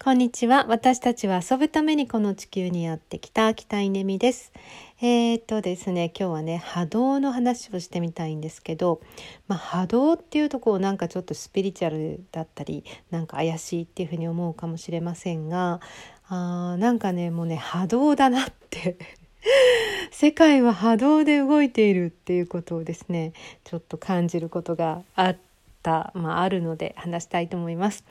こんにちは。私たちは遊ぶためにこの地球にやってきた北稲美です。えー、っとですね、今日はね、波動の話をしてみたいんですけど、まあ、波動っていうとこうなんかちょっとスピリチュアルだったり、なんか怪しいっていうふうに思うかもしれませんが、あなんかね、もうね、波動だなって 世界は波動で動いているっていうことをですねちょっと感じることがあって、まあ、あるので話したいと思います。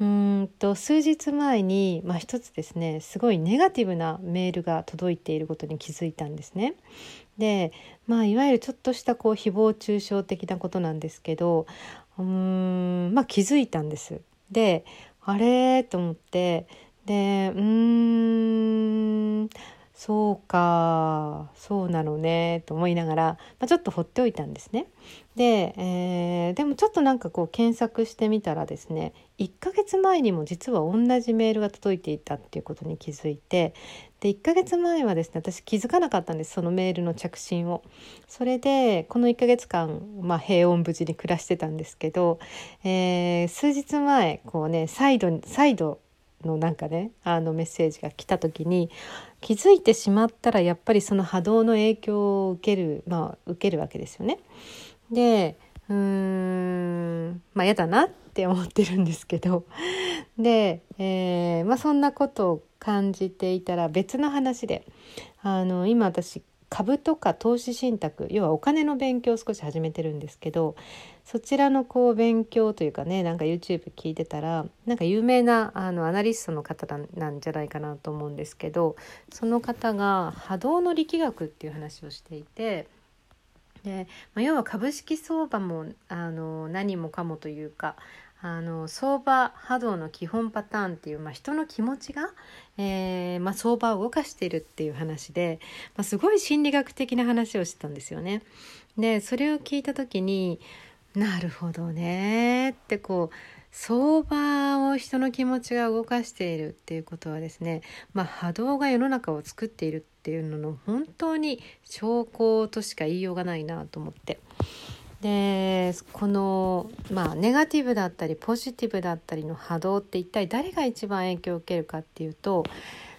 うんと数日前に、まあ、一つですねすごいネガティブなメールが届いていることに気づいたんですね。で、まあ、いわゆるちょっとしたこう誹謗中傷的なことなんですけどうん、まあ、気づいたんです。であれと思ってでうんそうかそうなのねと思いながら、まあ、ちょっと放っておいたんですね。で、えー、でもちょっとなんかこう検索してみたらですね1ヶ月前にも実は同じメールが届いていたっていうことに気づいてで1ヶ月前はですね私気づかなかったんですそのメールの着信を。それでこの1ヶ月間、まあ、平穏無事に暮らしてたんですけど、えー、数日前こうね再度再度のなんかねあのメッセージが来た時に気づいてしまったらやっぱりその波動の影響を受けるまあ受けるわけですよね。でうーんまあ嫌だなって思ってるんですけどで、えー、まあ、そんなことを感じていたら別の話であの今私株とか投資信託要はお金の勉強を少し始めてるんですけどそちらのこう勉強というかねなんか YouTube 聞いてたらなんか有名なあのアナリストの方なんじゃないかなと思うんですけどその方が波動の力学っていう話をしていて。で、まあ、要は株式相場もあの何もかもというかあの相場波動の基本パターンっていう、まあ、人の気持ちが、えーまあ、相場を動かしているっていう話で、まあ、すごい心理学的な話をしてたんですよね。でそれを聞いた時になるほどねってこう相場を人の気持ちが動かしているっていうことはですね、まあ、波動が世の中を作っているっていうのの本当に証拠としか言いようがないなと思って。でこのまあネガティブだったりポジティブだったりの波動って一体誰が一番影響を受けるかっていうと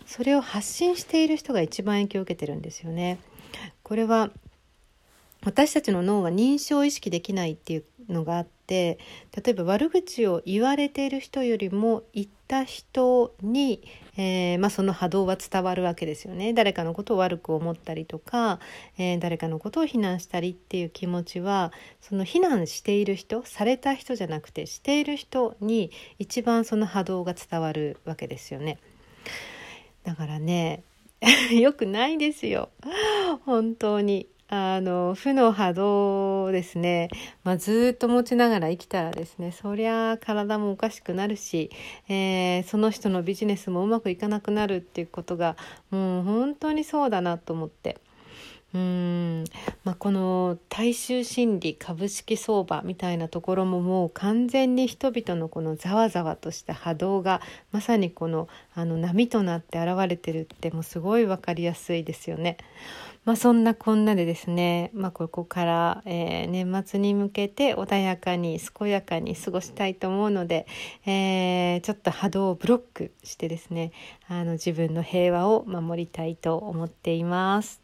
それを発信している人が一番影響を受けてるんですよね。これは私たちの脳は認証意識できないっていうのがあって例えば悪口を言われている人よりも言った人に、えー、まあ、その波動は伝わるわけですよね。誰かのことを悪く思ったりとか、えー、誰かのことを非難したりっていう気持ちはその非難している人された人じゃなくてしている人に一番その波動が伝わるわけですよね。だからね よくないですよ。本当に。あの負の波動ですね、まあ、ずっと持ちながら生きたらですねそりゃ体もおかしくなるし、えー、その人のビジネスもうまくいかなくなるっていうことがもう本当にそうだなと思って。うん、まあ、この大衆心理株式相場みたいなところももう完全に人々のこのざわざわとした波動がまさにこのあの波となって現れてるってもうすごい分かりやすいですよね。まあ、そんなこんなでですね、まあ、ここから、えー、年末に向けて穏やかに健やかに過ごしたいと思うので、えー、ちょっと波動をブロックしてですねあの自分の平和を守りたいと思っています。